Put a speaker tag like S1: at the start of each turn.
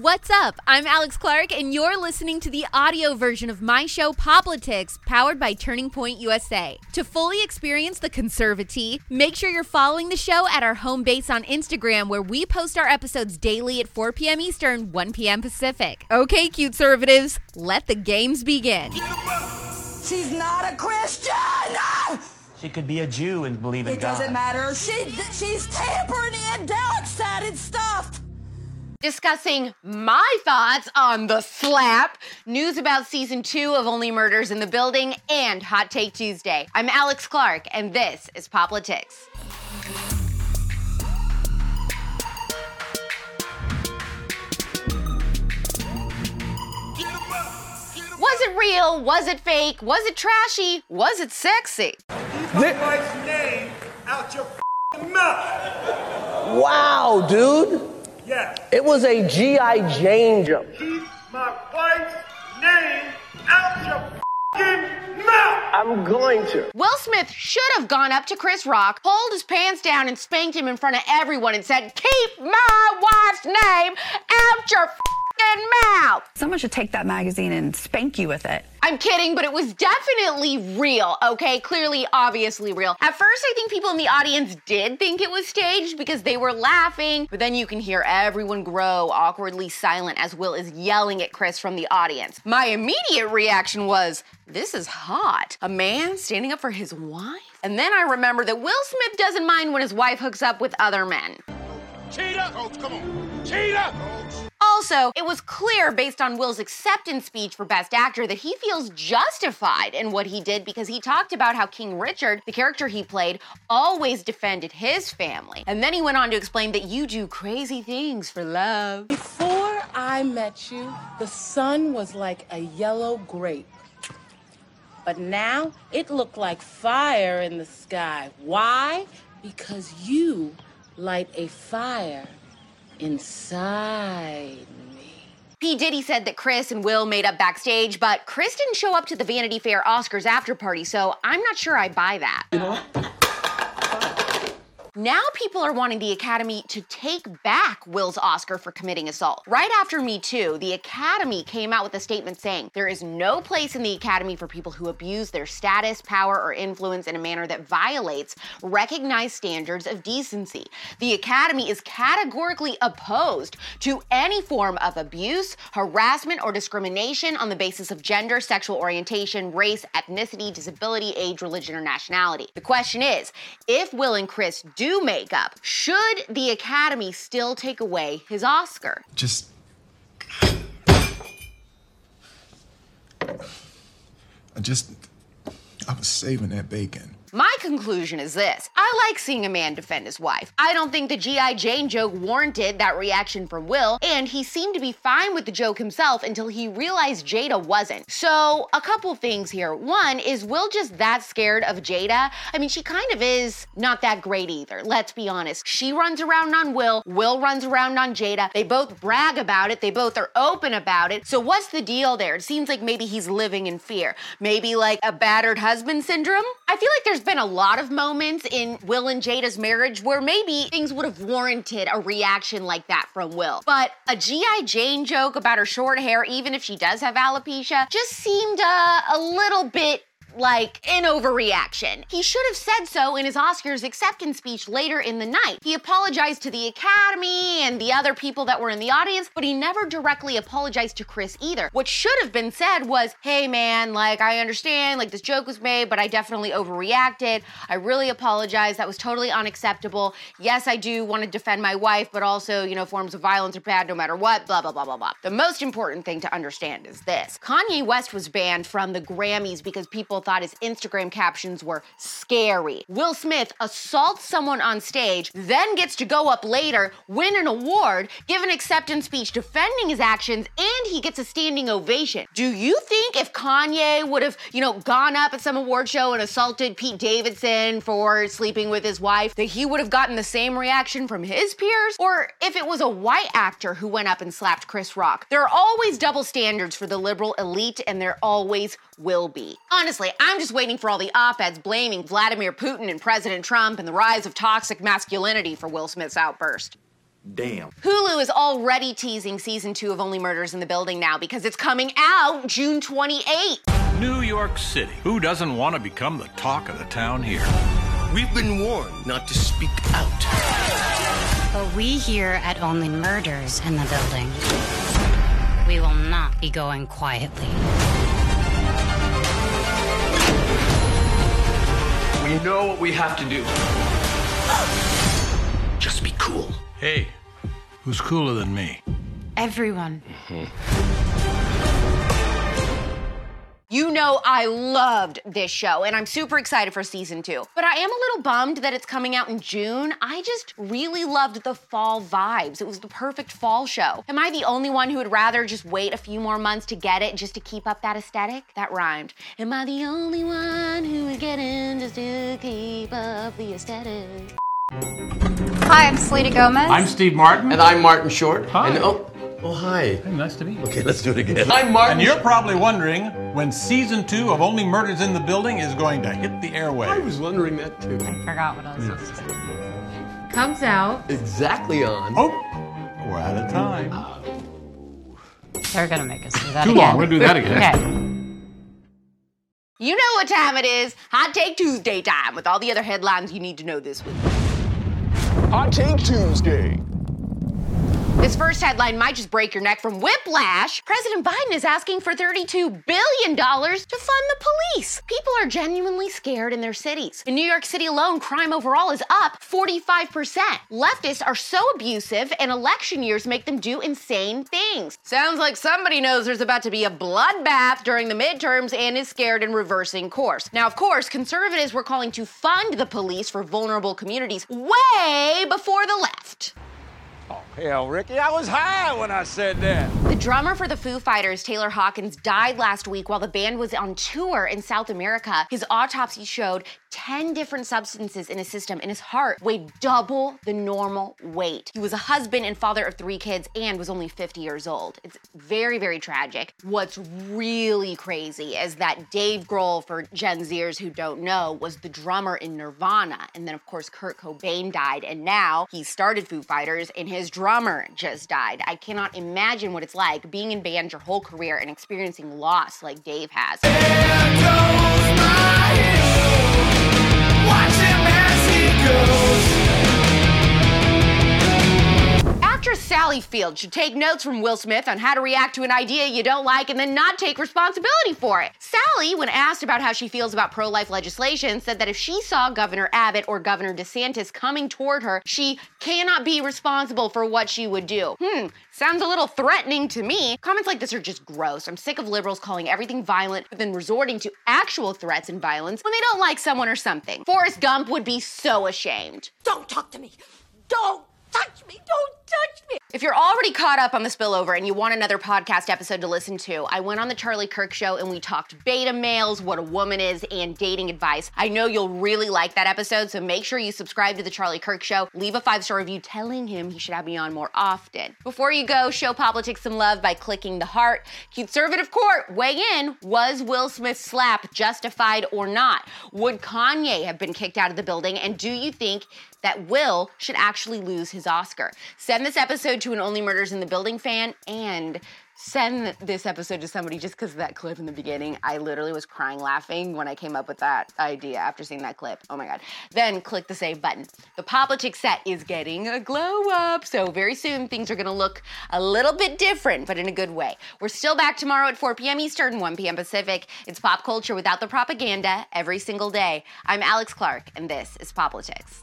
S1: What's up? I'm Alex Clark, and you're listening to the audio version of my show, POPlitics, powered by Turning Point USA. To fully experience the conservative, make sure you're following the show at our home base on Instagram, where we post our episodes daily at 4 p.m. Eastern, 1 p.m. Pacific. Okay, cute conservatives, let the games begin.
S2: She's not a Christian!
S3: She could be a Jew and believe in
S2: It
S3: God.
S2: It doesn't matter. She, she's tampering in dark-sided stuff.
S4: Discussing my thoughts on the slap, news about season two of Only Murders in the Building, and Hot Take Tuesday. I'm Alex Clark, and this is POPlitics. Was it real? Was it fake? Was it trashy? Was it sexy?
S5: my wife's name out your f***ing mouth.
S6: Wow, dude.
S5: Yes.
S6: It was a G.I. Jane jump.
S5: Keep my wife's name out your f***ing mouth.
S6: I'm going to.
S4: Will Smith should have gone up to Chris Rock, pulled his pants down, and spanked him in front of everyone and said, Keep my wife's name out your fing mouth.
S7: Someone should take that magazine and spank you with it.
S4: I'm kidding, but it was definitely real, okay? Clearly, obviously real. At first, I think people in the audience did think it was staged because they were laughing, but then you can hear everyone grow awkwardly silent as Will is yelling at Chris from the audience. My immediate reaction was, this is hot. A man standing up for his wife? And then I remember that Will Smith doesn't mind when his wife hooks up with other men.
S5: Cheetah. Coach, come on. Cheetah. Coach.
S4: Also, it was clear based on Will's acceptance speech for Best Actor that he feels justified in what he did because he talked about how King Richard, the character he played, always defended his family. And then he went on to explain that you do crazy things for love.
S8: Before I met you, the sun was like a yellow grape. But now it looked like fire in the sky. Why? Because you light a fire inside me.
S4: P. Diddy said that Chris and Will made up backstage, but Chris didn't show up to the Vanity Fair Oscars after party, so I'm not sure I buy that.
S6: You know what?
S4: Now people are wanting the Academy to take back Will's Oscar for committing assault. Right after Me Too, the Academy came out with a statement saying there is no place in the Academy for people who abuse their status, power, or influence in a manner that violates recognized standards of decency. The Academy is categorically opposed to any form of abuse, harassment, or discrimination on the basis of gender, sexual orientation, race, ethnicity, disability, age, religion, or nationality. The question is if Will and Chris do make up, should the Academy still take away his Oscar?
S9: just I just I was saving that bacon.
S4: My conclusion is this I like seeing a man defend his wife. I don't think the G.I. Jane joke warranted that reaction from Will, and he seemed to be fine with the joke himself until he realized Jada wasn't. So, a couple things here. One, is Will just that scared of Jada? I mean, she kind of is not that great either, let's be honest. She runs around on Will, Will runs around on Jada. They both brag about it, they both are open about it. So, what's the deal there? It seems like maybe he's living in fear. Maybe like a battered husband syndrome? I feel like there's been a lot of moments in Will and Jada's marriage where maybe things would have warranted a reaction like that from Will. But a G.I. Jane joke about her short hair, even if she does have alopecia, just seemed uh, a little bit like an overreaction. He should have said so in his Oscars acceptance speech later in the night. He apologized to the Academy and the other people that were in the audience, but he never directly apologized to Chris either. What should have been said was, hey man, like I understand, like this joke was made, but I definitely overreacted. I really apologize. That was totally unacceptable. Yes, I do want to defend my wife, but also, you know, forms of violence are bad no matter what, blah, blah, blah, blah, blah. The most important thing to understand is this Kanye West was banned from the Grammys because people thought his Instagram captions were scary. Will Smith assaults someone on stage, then gets to go up later, win an award, give an acceptance speech defending his actions, and he gets a standing ovation. Do you think if Kanye would have, you know, gone up at some award show and assaulted Pete Davidson for sleeping with his wife, that he would have gotten the same reaction from his peers? Or if it was a white actor who went up and slapped Chris Rock? There are always double standards for the liberal elite, and there always will be. Honestly, I'm just waiting for all the op eds blaming Vladimir Putin and President Trump and the rise of toxic masculinity for Will Smith's outburst.
S10: Damn.
S4: Hulu is already teasing season two of Only Murders in the Building now because it's coming out June 28th.
S11: New York City. Who doesn't want to become the talk of the town here?
S12: We've been warned not to speak out.
S13: But we here at Only Murders in the Building, we will not be going quietly.
S12: We know what we have to do. Just be cool.
S11: Hey, who's cooler than me?
S13: Everyone. Mm-hmm.
S4: You know, I loved this show, and I'm super excited for season two. But I am a little bummed that it's coming out in June. I just really loved the fall vibes. It was the perfect fall show. Am I the only one who would rather just wait a few more months to get it just to keep up that aesthetic? That rhymed. Am I the only one who is getting just to keep up the aesthetic?
S14: Hi, I'm Selena Gomez.
S15: I'm Steve Martin.
S12: And I'm Martin Short.
S15: Hi.
S12: And, oh, oh, hi.
S15: Hey, nice to meet you.
S12: Okay, let's do it again. I'm Martin.
S11: And you're probably wondering when season two of Only Murders in the Building is going to hit the airwaves.
S12: I was wondering that too.
S14: I forgot what I was supposed to say. Comes out.
S12: Exactly on.
S11: Oh, we're out of time.
S14: Uh, They're gonna make us do that
S15: Too
S14: again.
S15: long. We're gonna do that again.
S14: Okay.
S4: You know what time it is. Hot Take Tuesday time with all the other headlines you need to know this week.
S6: Hot Take Tuesday.
S4: First headline might just break your neck from whiplash. President Biden is asking for $32 billion to fund the police. People are genuinely scared in their cities. In New York City alone, crime overall is up 45%. Leftists are so abusive, and election years make them do insane things. Sounds like somebody knows there's about to be a bloodbath during the midterms and is scared and reversing course. Now, of course, conservatives were calling to fund the police for vulnerable communities way before the left.
S5: Hell, Ricky, I was high when I said that.
S4: The drummer for the Foo Fighters, Taylor Hawkins, died last week while the band was on tour in South America. His autopsy showed 10 different substances in his system, and his heart weighed double the normal weight. He was a husband and father of three kids and was only 50 years old. It's very, very tragic. What's really crazy is that Dave Grohl, for Gen Zers who don't know, was the drummer in Nirvana. And then, of course, Kurt Cobain died, and now he started Foo Fighters, and his drummer just died. I cannot imagine what it's like being in band your whole career and experiencing loss like Dave has. Actress Sally Field should take notes from Will Smith on how to react to an idea you don't like and then not take responsibility for it. Sally, when asked about how she feels about pro life legislation, said that if she saw Governor Abbott or Governor DeSantis coming toward her, she cannot be responsible for what she would do. Hmm, sounds a little threatening to me. Comments like this are just gross. I'm sick of liberals calling everything violent, but then resorting to actual threats and violence when they don't like someone or something. Forrest Gump would be so ashamed.
S2: Don't talk to me. Don't touch me. Don't me.
S4: If you're already caught up on the spillover and you want another podcast episode to listen to, I went on the Charlie Kirk show and we talked beta males, what a woman is, and dating advice. I know you'll really like that episode, so make sure you subscribe to the Charlie Kirk show. Leave a five star review telling him he should have me on more often. Before you go, show POPlitics some love by clicking the heart. Conservative court, weigh in. Was Will Smith's slap justified or not? Would Kanye have been kicked out of the building? And do you think that Will should actually lose his Oscar? Send this episode to an Only Murders in the Building fan and send this episode to somebody just because of that clip in the beginning. I literally was crying laughing when I came up with that idea after seeing that clip. Oh my God. Then click the save button. The POPlitics set is getting a glow up. So very soon things are going to look a little bit different, but in a good way. We're still back tomorrow at 4 p.m. Eastern, 1 p.m. Pacific. It's pop culture without the propaganda every single day. I'm Alex Clark, and this is POPlitics.